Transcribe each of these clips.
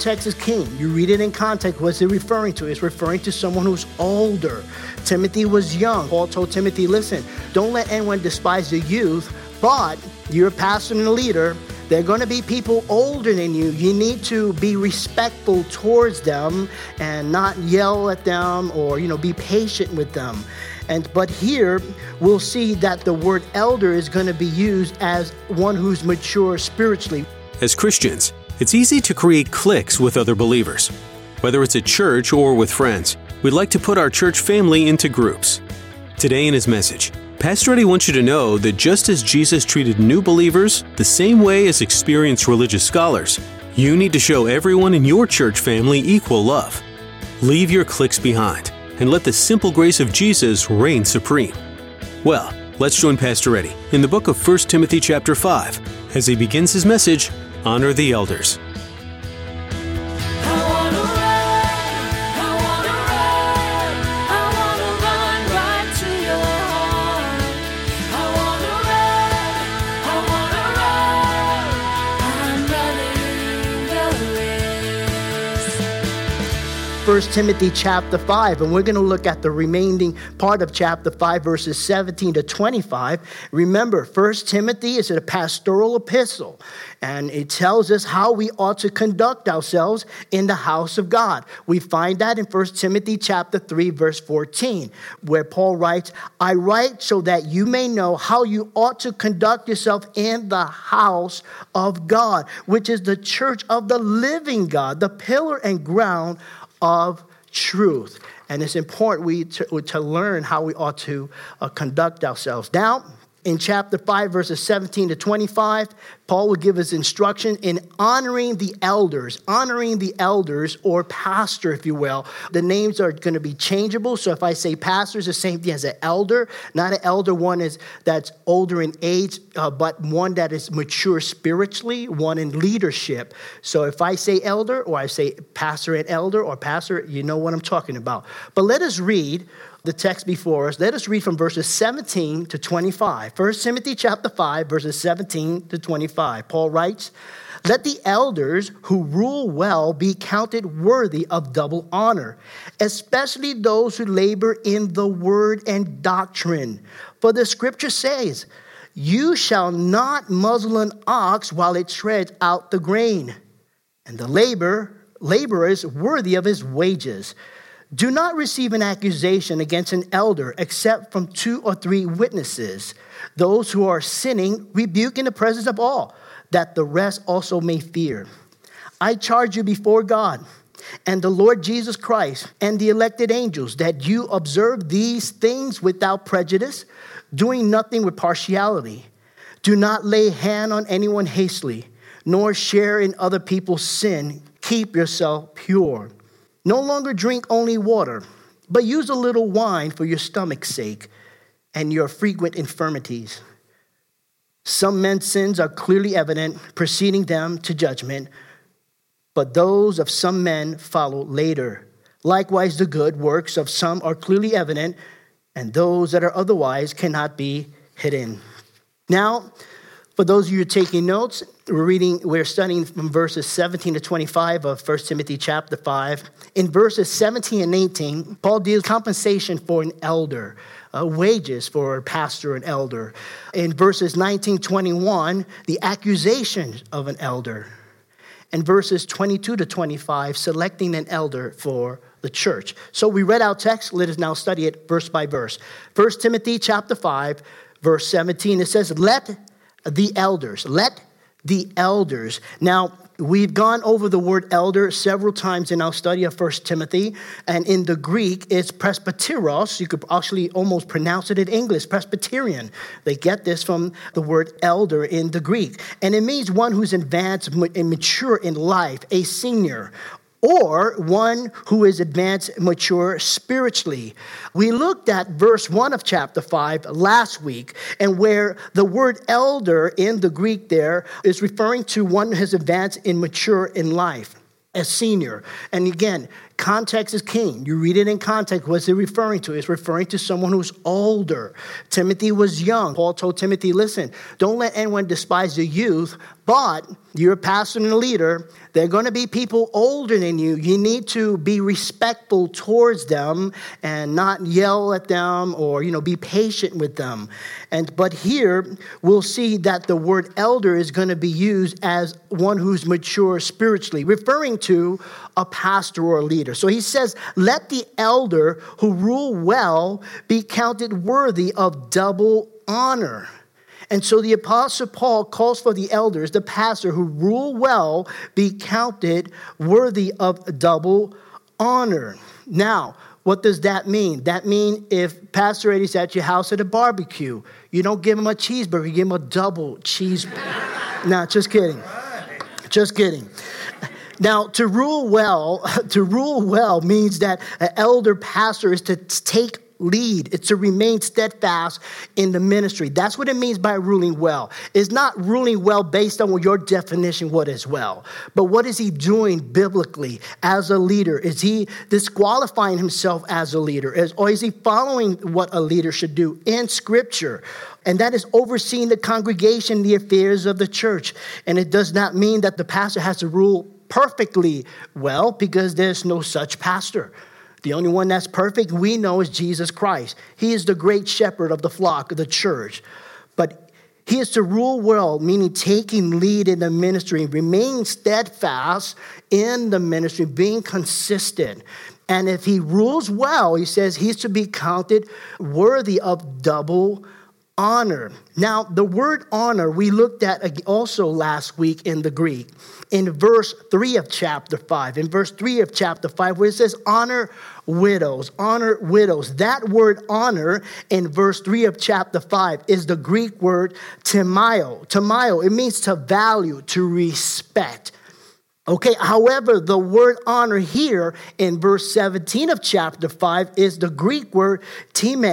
Context is king. You read it in context. What's it referring to? It's referring to someone who's older. Timothy was young. Paul told Timothy, listen, don't let anyone despise the youth, but you're a pastor and a leader. They're going to be people older than you. You need to be respectful towards them and not yell at them or, you know, be patient with them. And but here we'll see that the word elder is going to be used as one who's mature spiritually. As Christians, it's easy to create cliques with other believers. Whether it's at church or with friends, we'd like to put our church family into groups. Today in his message, Pastor Eddie wants you to know that just as Jesus treated new believers the same way as experienced religious scholars, you need to show everyone in your church family equal love. Leave your cliques behind and let the simple grace of Jesus reign supreme. Well, let's join Pastor Eddie in the book of 1 Timothy chapter 5 as he begins his message honor the elders. First Timothy chapter 5, and we're going to look at the remaining part of chapter 5, verses 17 to 25. Remember, First Timothy is a pastoral epistle, and it tells us how we ought to conduct ourselves in the house of God. We find that in First Timothy chapter 3, verse 14, where Paul writes, I write so that you may know how you ought to conduct yourself in the house of God, which is the church of the living God, the pillar and ground of truth. And it's important we to, to learn how we ought to uh, conduct ourselves. Now, in chapter 5, verses 17 to 25, Paul will give us instruction in honoring the elders, honoring the elders or pastor, if you will. The names are going to be changeable. So if I say pastor, it's the same thing as an elder. Not an elder one is that's older in age, uh, but one that is mature spiritually, one in leadership. So if I say elder or I say pastor and elder or pastor, you know what I'm talking about. But let us read the text before us, let us read from verses 17 to 25. 1 Timothy chapter 5, verses 17 to 25. Paul writes, Let the elders who rule well be counted worthy of double honor, especially those who labor in the word and doctrine. For the scripture says, You shall not muzzle an ox while it treads out the grain, and the labor, laborer is worthy of his wages. Do not receive an accusation against an elder except from two or three witnesses. Those who are sinning, rebuke in the presence of all, that the rest also may fear. I charge you before God and the Lord Jesus Christ and the elected angels that you observe these things without prejudice, doing nothing with partiality. Do not lay hand on anyone hastily, nor share in other people's sin. Keep yourself pure. No longer drink only water, but use a little wine for your stomach's sake and your frequent infirmities. Some men's sins are clearly evident, preceding them to judgment, but those of some men follow later. Likewise, the good works of some are clearly evident, and those that are otherwise cannot be hidden. Now, for those of you taking notes, we're reading, we're studying from verses 17 to 25 of 1 Timothy chapter 5. In verses 17 and 18, Paul deals compensation for an elder, uh, wages for a pastor and elder. In verses 19, 21, the accusation of an elder. And verses 22 to 25, selecting an elder for the church. So we read our text. Let us now study it verse by verse. 1 Timothy chapter 5, verse 17, it says, Let the elders. Let the elders. Now, We've gone over the word elder several times in our study of First Timothy, and in the Greek, it's presbyteros. You could actually almost pronounce it in English, Presbyterian. They get this from the word elder in the Greek, and it means one who's advanced and mature in life, a senior, or one who is advanced mature spiritually. We looked at verse 1 of chapter 5 last week, and where the word elder in the Greek there is referring to one who has advanced and mature in life. A senior. And again, Context is king. You read it in context. What's it referring to? It's referring to someone who's older. Timothy was young. Paul told Timothy, listen, don't let anyone despise the youth, but you're a pastor and a leader. There are going to be people older than you. You need to be respectful towards them and not yell at them or, you know, be patient with them. And but here we'll see that the word elder is going to be used as one who's mature spiritually, referring to a pastor or a leader. So he says, Let the elder who rule well be counted worthy of double honor. And so the Apostle Paul calls for the elders, the pastor who rule well, be counted worthy of double honor. Now, what does that mean? That means if Pastor Eddie's at your house at a barbecue, you don't give him a cheeseburger, you give him a double cheeseburger. no, just kidding. Just kidding. Now, to rule well, to rule well means that an elder pastor is to take lead. It's to remain steadfast in the ministry. That's what it means by ruling well. It's not ruling well based on your definition what is well, but what is he doing biblically as a leader? Is he disqualifying himself as a leader? Or is he following what a leader should do in scripture? And that is overseeing the congregation, the affairs of the church. And it does not mean that the pastor has to rule perfectly well because there's no such pastor. The only one that's perfect we know is Jesus Christ. He is the great shepherd of the flock of the church. But he is to rule well, meaning taking lead in the ministry, remaining steadfast in the ministry, being consistent. And if he rules well, he says he's to be counted worthy of double honor. Now, the word honor we looked at also last week in the Greek in verse 3 of chapter 5. In verse 3 of chapter 5, where it says, honor widows, honor widows. That word honor in verse 3 of chapter 5 is the Greek word timao. Timao, it means to value, to respect. Okay, however, the word honor here in verse 17 of chapter 5 is the Greek word time,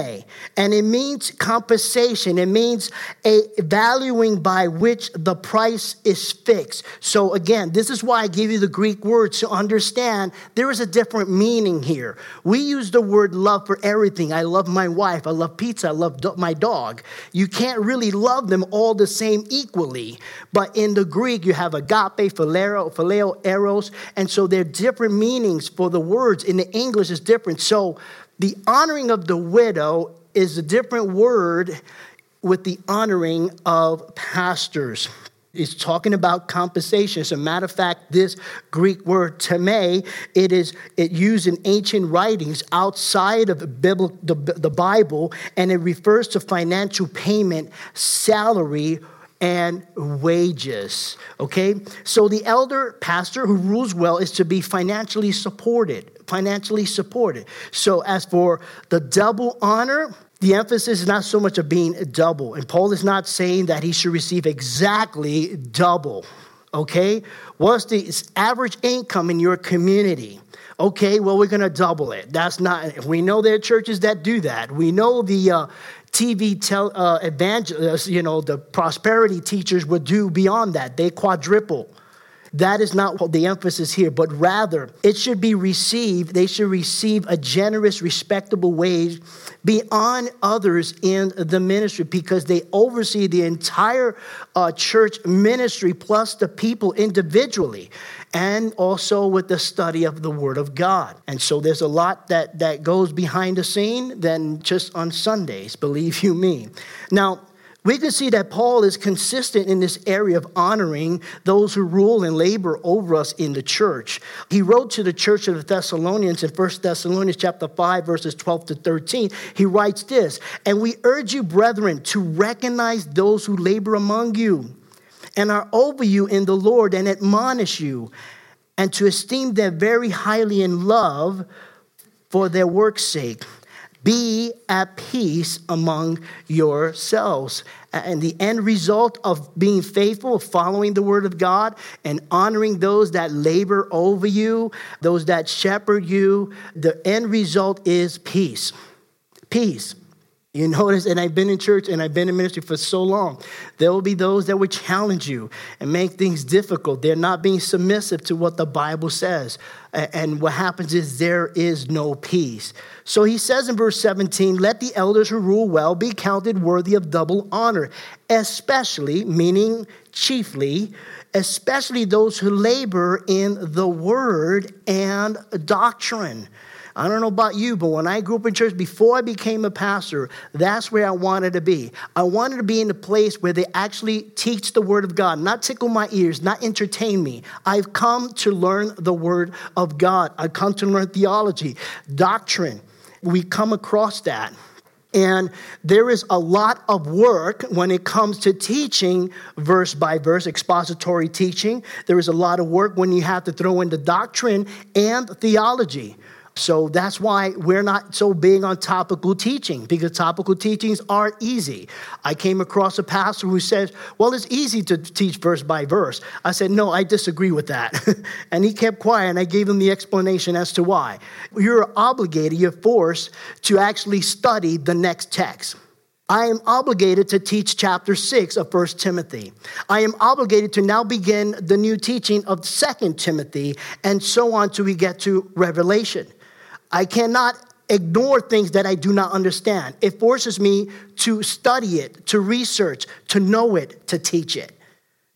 and it means compensation. It means a valuing by which the price is fixed. So again, this is why I give you the Greek word to understand there is a different meaning here. We use the word love for everything. I love my wife, I love pizza, I love do- my dog. You can't really love them all the same equally. But in the Greek, you have agape, phileo, phileo eros. And so there are different meanings for the words. In the English, is different. So the honoring of the widow is a different word with the honoring of pastors. It's talking about compensation. As a matter of fact, this Greek word "teme" it is it used in ancient writings outside of the, Bible, the, the Bible, and it refers to financial payment, salary, and wages. Okay? So the elder pastor who rules well is to be financially supported, financially supported. So as for the double honor, the emphasis is not so much of being double. And Paul is not saying that he should receive exactly double. Okay? What's the average income in your community? Okay, well, we're going to double it. That's not, we know there are churches that do that. We know the, uh, TV tel, uh, evangelists, you know, the prosperity teachers would do beyond that. They quadruple. That is not the emphasis here, but rather it should be received, they should receive a generous, respectable wage beyond others in the ministry because they oversee the entire uh, church ministry plus the people individually and also with the study of the Word of God. And so there's a lot that, that goes behind the scene than just on Sundays, believe you me. Now, we can see that Paul is consistent in this area of honoring those who rule and labor over us in the church. He wrote to the church of the Thessalonians in 1 Thessalonians chapter 5 verses 12 to 13. He writes this, "And we urge you brethren to recognize those who labor among you and are over you in the Lord and admonish you, and to esteem them very highly in love for their work's sake. Be at peace among yourselves. And the end result of being faithful, following the word of God, and honoring those that labor over you, those that shepherd you, the end result is peace. Peace. You notice, and I've been in church and I've been in ministry for so long. There will be those that would challenge you and make things difficult. They're not being submissive to what the Bible says. And what happens is there is no peace. So he says in verse 17, let the elders who rule well be counted worthy of double honor, especially, meaning chiefly, especially those who labor in the word and doctrine. I don't know about you, but when I grew up in church, before I became a pastor, that's where I wanted to be. I wanted to be in a place where they actually teach the Word of God, not tickle my ears, not entertain me. I've come to learn the Word of God, I've come to learn theology, doctrine. We come across that. And there is a lot of work when it comes to teaching verse by verse, expository teaching. There is a lot of work when you have to throw in the doctrine and theology. So that's why we're not so big on topical teaching because topical teachings aren't easy. I came across a pastor who says, Well, it's easy to teach verse by verse. I said, No, I disagree with that. and he kept quiet and I gave him the explanation as to why. You're obligated, you're forced to actually study the next text. I am obligated to teach chapter 6 of 1 Timothy. I am obligated to now begin the new teaching of 2 Timothy and so on till we get to Revelation. I cannot ignore things that I do not understand. It forces me to study it, to research, to know it, to teach it.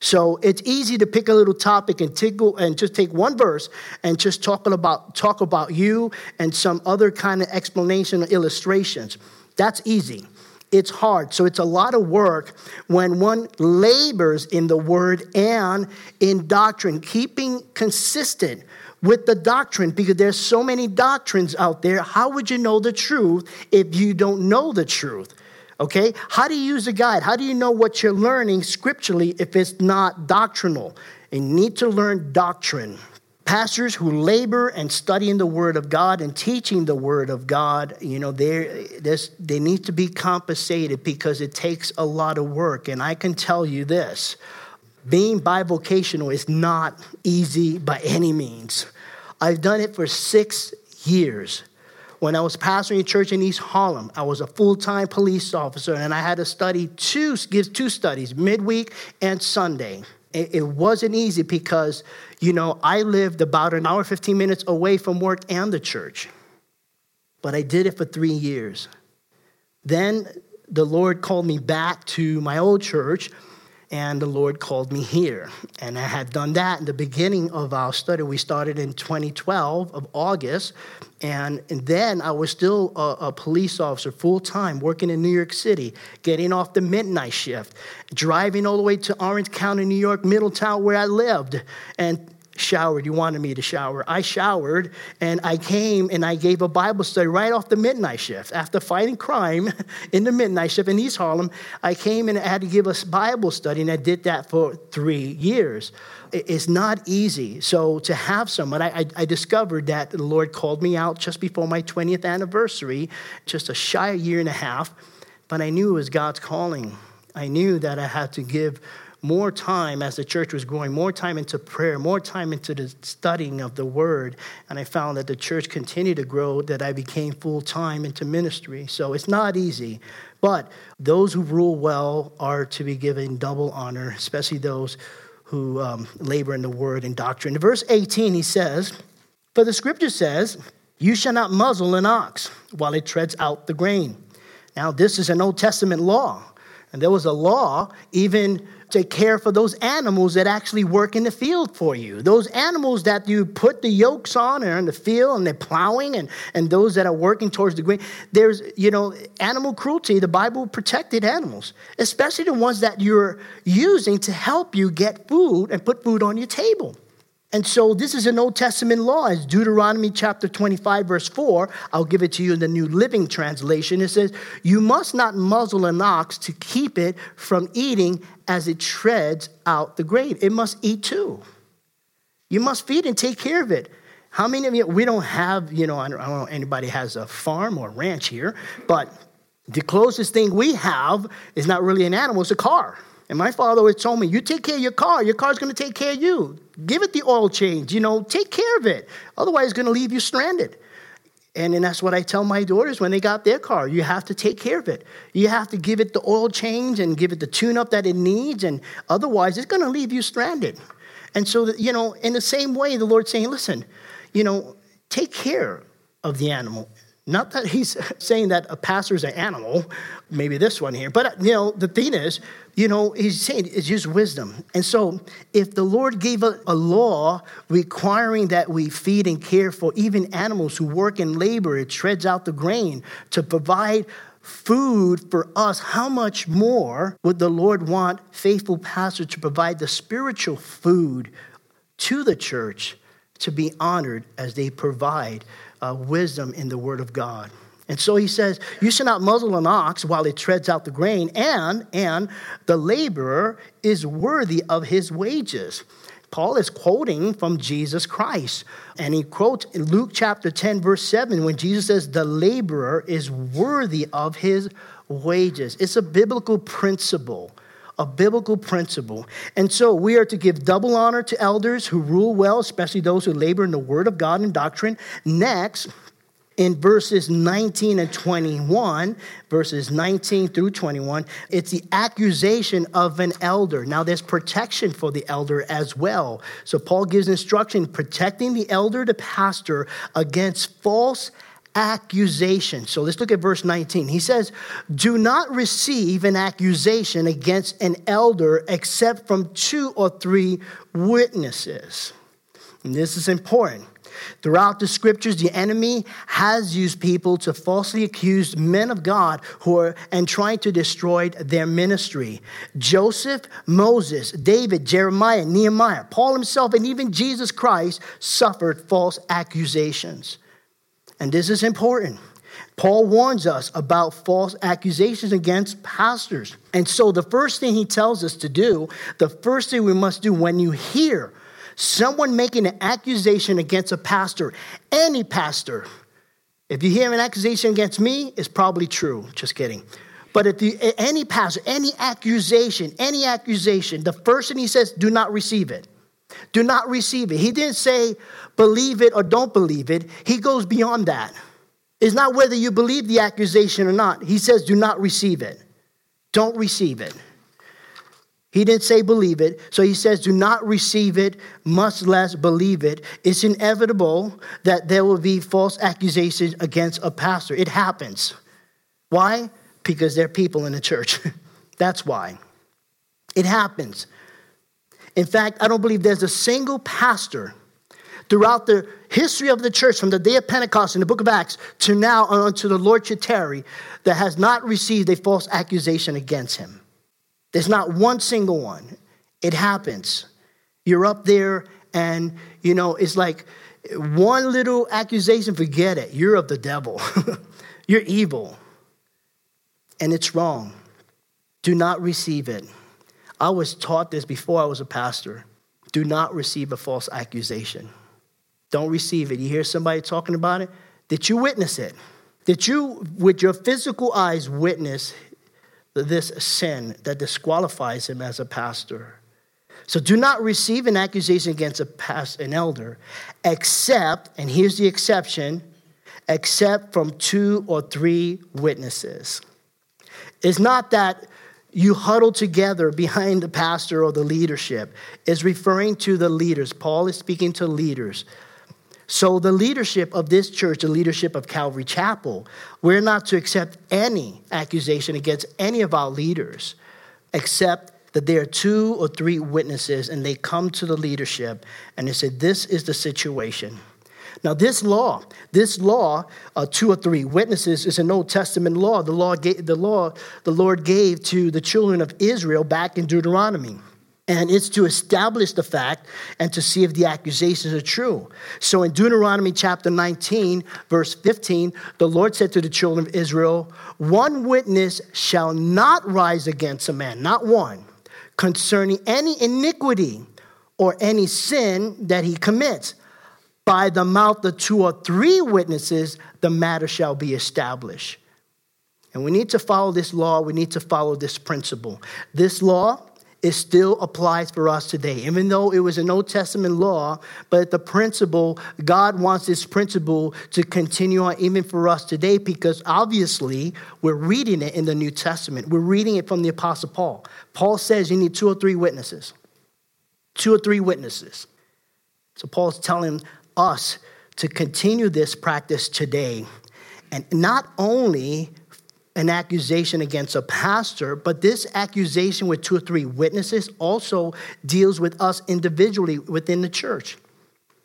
So it's easy to pick a little topic and tickle and just take one verse and just talk about talk about you and some other kind of explanation or illustrations. That's easy. It's hard. So it's a lot of work when one labors in the word and in doctrine, keeping consistent with the doctrine because there's so many doctrines out there. How would you know the truth if you don't know the truth? Okay? How do you use a guide? How do you know what you're learning scripturally if it's not doctrinal? You need to learn doctrine. Pastors who labor and studying the Word of God and teaching the Word of God, you know, they they need to be compensated because it takes a lot of work. And I can tell you this being bivocational is not easy by any means. I've done it for six years. When I was pastoring a church in East Harlem, I was a full time police officer and I had to study two, give two studies, midweek and Sunday. It, wasn't easy because, you know, I lived about an hour, 15 minutes away from work and the church. But I did it for three years. Then the Lord called me back to my old church and the Lord called me here. And I had done that in the beginning of our study. We started in 2012 of August, and, and then I was still a, a police officer full time working in New York City, getting off the midnight shift, driving all the way to Orange County, New York, Middletown, where I lived, and showered. You wanted me to shower. I showered and I came and I gave a Bible study right off the midnight shift. After fighting crime in the midnight shift in East Harlem, I came and I had to give a Bible study and I did that for three years. It's not easy. So to have someone, I, I discovered that the Lord called me out just before my 20th anniversary, just a shy year and a half, but I knew it was God's calling. I knew that I had to give more time as the church was growing, more time into prayer, more time into the studying of the word. And I found that the church continued to grow, that I became full time into ministry. So it's not easy. But those who rule well are to be given double honor, especially those who um, labor in the word and doctrine. In verse 18, he says, For the scripture says, You shall not muzzle an ox while it treads out the grain. Now, this is an Old Testament law. And there was a law even to care for those animals that actually work in the field for you. Those animals that you put the yokes on and are in the field and they're plowing and, and those that are working towards the green. There's, you know, animal cruelty. The Bible protected animals, especially the ones that you're using to help you get food and put food on your table. And so this is an Old Testament law. It's Deuteronomy chapter 25, verse 4. I'll give it to you in the New Living Translation. It says, You must not muzzle an ox to keep it from eating as it treads out the grain. It must eat too. You must feed and take care of it. How many of you, we don't have, you know, I don't, know anybody has a farm or ranch here, but the closest thing we have is not really an animal, it's a car. And my father always told me, you take care of your car, your car's gonna take care of you. Give it the oil change, you know, take care of it. Otherwise, it's gonna leave you stranded. And, and that's what I tell my daughters when they got their car. You have to take care of it. You have to give it the oil change and give it the tune up that it needs, and otherwise, it's gonna leave you stranded. And so, you know, in the same way, the Lord's saying, listen, you know, take care of the animal. Not that he's saying that a pastor is an animal, maybe this one here, but you know, the thing is, you know, he's saying it's just wisdom. And so, if the Lord gave a, a, law requiring that we feed and care for even animals who work in labor, it treads out the grain to provide food for us, how much more would the Lord want faithful pastors to provide the spiritual food to the church to be honored as they provide uh, wisdom in the Word of God. And so he says, You should not muzzle an ox while it treads out the grain, and, and the laborer is worthy of his wages. Paul is quoting from Jesus Christ. And he quotes Luke chapter 10, verse 7, when Jesus says, The laborer is worthy of his wages. It's a biblical principle a biblical principle. And so we are to give double honor to elders who rule well, especially those who labor in the word of God and doctrine. Next, in verses 19 and 21, verses 19 through 21, it's the accusation of an elder. Now, there's protection for the elder as well. So, Paul gives instruction protecting the elder, the pastor, against false accusation. So let's look at verse 19. He says, Do not receive an accusation against an elder except from two or three witnesses. And this is important. Throughout the scriptures, the enemy has used people to falsely accuse men of God who are and trying to destroy their ministry. Joseph, Moses, David, Jeremiah, Nehemiah, Paul himself, and even Jesus Christ suffered false accusations. And this is important. Paul warns us about false accusations against pastors. And so, the first thing he tells us to do, the first thing we must do when you hear someone making an accusation against a pastor, any pastor, if you hear an accusation against me, it's probably true. Just kidding. But if you, any pastor, any accusation, any accusation, the first thing he says, do not receive it. Do not receive it. He didn't say believe it or don't believe it. He goes beyond that. It's not whether you believe the accusation or not. He says do not receive it. Don't receive it. He didn't say believe it. So he says, do not receive it, much less believe it. It's inevitable that there will be false accusations against a pastor. It happens. Why? Because there are people in the church. That's why. It happens. In fact, I don't believe there's a single pastor throughout the history of the church from the day of Pentecost in the book of Acts to now unto the Lord should tarry that has not received a false accusation against him. There's not one single one. It happens. You're up there and, you know, it's like one little accusation, forget it. You're of the devil. You're evil. And it's wrong. Do not receive it. I was taught this before I was a pastor. Do not receive a false accusation. Don't receive it. You hear somebody talking about it? Did you witness it? Did you, with your physical eyes, witness this sin that disqualifies him as a pastor? So do not receive an accusation against a past, an elder, except, and here's the exception, except from two or three witnesses. It's not that you huddle together behind the pastor or the leadership is referring to the leaders. Paul is speaking to leaders. So, the leadership of this church, the leadership of Calvary Chapel, we're not to accept any accusation against any of our leaders, except that there are two or three witnesses and they come to the leadership and they say, This is the situation. Now, this law, this law, uh, two or three witnesses, is an Old Testament law. The law, the law the Lord gave to the children of Israel back in Deuteronomy. And it's to establish the fact and to see if the accusations are true. So in Deuteronomy chapter 19, verse 15, the Lord said to the children of Israel, One witness shall not rise against a man, not one, concerning any iniquity or any sin that he commits. By the mouth of two or three witnesses, the matter shall be established. And we need to follow this law, we need to follow this principle. This law, it still applies for us today. Even though it was an Old Testament law, but the principle, God wants this principle to continue on even for us today because obviously we're reading it in the New Testament. We're reading it from the Apostle Paul. Paul says you need two or three witnesses. Two or three witnesses. So Paul's telling us to continue this practice today. And not only an accusation against a pastor, but this accusation with two or three witnesses also deals with us individually within the church.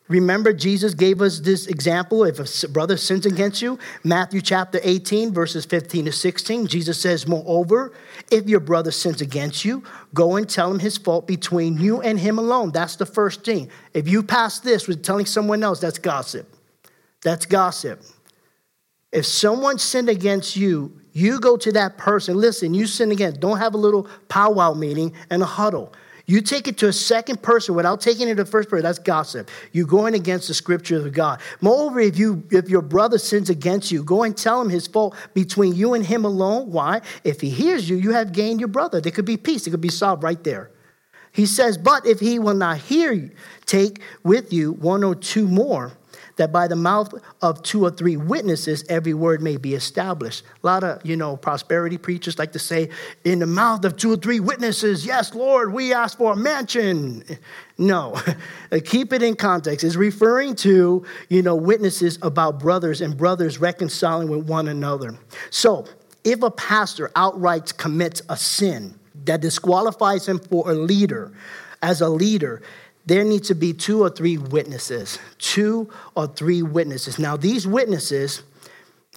Remember, Jesus gave us this example if a brother sins against you, Matthew chapter 18, verses 15 to 16. Jesus says, Moreover, if your brother sins against you, go and tell him his fault between you and him alone. That's the first thing. If you pass this with telling someone else, that's gossip. That's gossip. If someone sinned against you, you go to that person. Listen, you sin again. Don't have a little powwow meeting and a huddle. You take it to a second person without taking it to the first person. That's gossip. You're going against the scriptures of God. Moreover, if you if your brother sins against you, go and tell him his fault between you and him alone. Why? If he hears you, you have gained your brother. There could be peace. It could be solved right there. He says, but if he will not hear you, take with you one or two more that by the mouth of two or three witnesses every word may be established. A lot of, you know, prosperity preachers like to say, in the mouth of two or three witnesses, yes, Lord, we ask for a mansion. No, keep it in context. It's referring to, you know, witnesses about brothers and brothers reconciling with one another. So, if a pastor outright commits a sin that disqualifies him for a leader, as a leader, there needs to be two or three witnesses. Two or three witnesses. Now, these witnesses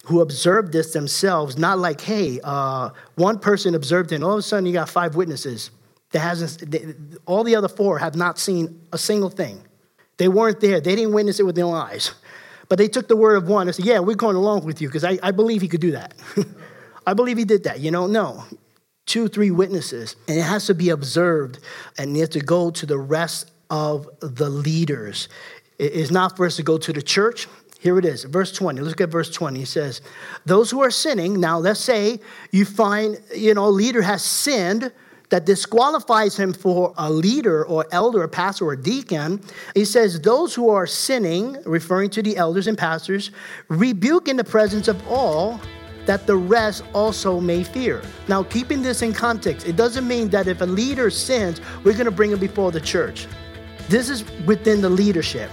who observed this themselves, not like, hey, uh, one person observed it, and all of a sudden you got five witnesses that hasn't, they, all the other four have not seen a single thing. They weren't there. They didn't witness it with their eyes. But they took the word of one and said, yeah, we're going along with you because I, I believe he could do that. I believe he did that. You know, no. Two, three witnesses. And it has to be observed and you have to go to the rest of the leaders. It is not for us to go to the church. Here it is, verse 20. Let's look at verse 20. He says, Those who are sinning, now let's say you find, you know, a leader has sinned that disqualifies him for a leader or elder, a pastor or a deacon. He says, Those who are sinning, referring to the elders and pastors, rebuke in the presence of all that the rest also may fear. Now, keeping this in context, it doesn't mean that if a leader sins, we're going to bring him before the church. This is within the leadership.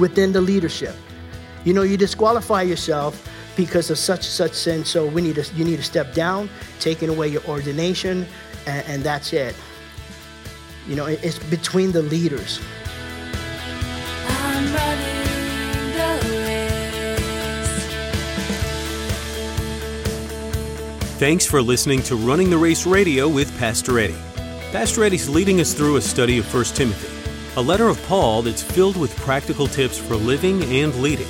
Within the leadership. You know, you disqualify yourself because of such such sin. So we need to you need to step down, taking away your ordination, and, and that's it. You know, it's between the leaders. Thanks for listening to Running the Race Radio with Pastor Eddie. Pastor Eddie's leading us through a study of 1 Timothy, a letter of Paul that's filled with practical tips for living and leading.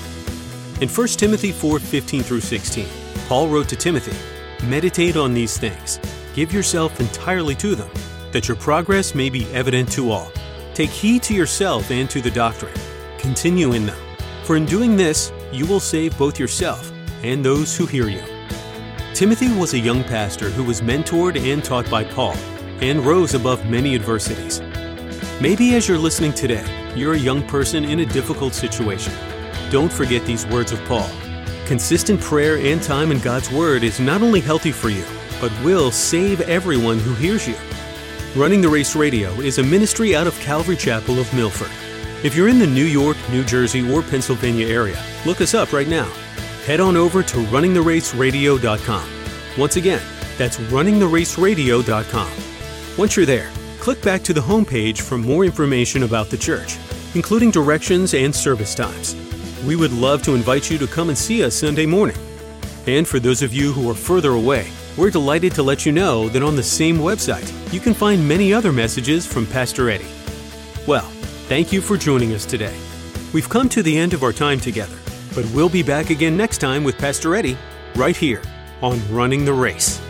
In 1 Timothy 4 15 through 16, Paul wrote to Timothy, Meditate on these things, give yourself entirely to them, that your progress may be evident to all. Take heed to yourself and to the doctrine. Continue in them, for in doing this, you will save both yourself and those who hear you. Timothy was a young pastor who was mentored and taught by Paul and rose above many adversities. Maybe as you're listening today, you're a young person in a difficult situation. Don't forget these words of Paul. Consistent prayer and time in God's Word is not only healthy for you, but will save everyone who hears you. Running the Race Radio is a ministry out of Calvary Chapel of Milford. If you're in the New York, New Jersey, or Pennsylvania area, look us up right now. Head on over to runningtheraceradio.com. Once again, that's runningtheraceradio.com. Once you're there, click back to the homepage for more information about the church, including directions and service times. We would love to invite you to come and see us Sunday morning. And for those of you who are further away, We're delighted to let you know that on the same website, you can find many other messages from Pastor Eddie. Well, thank you for joining us today. We've come to the end of our time together, but we'll be back again next time with Pastor Eddie right here on Running the Race.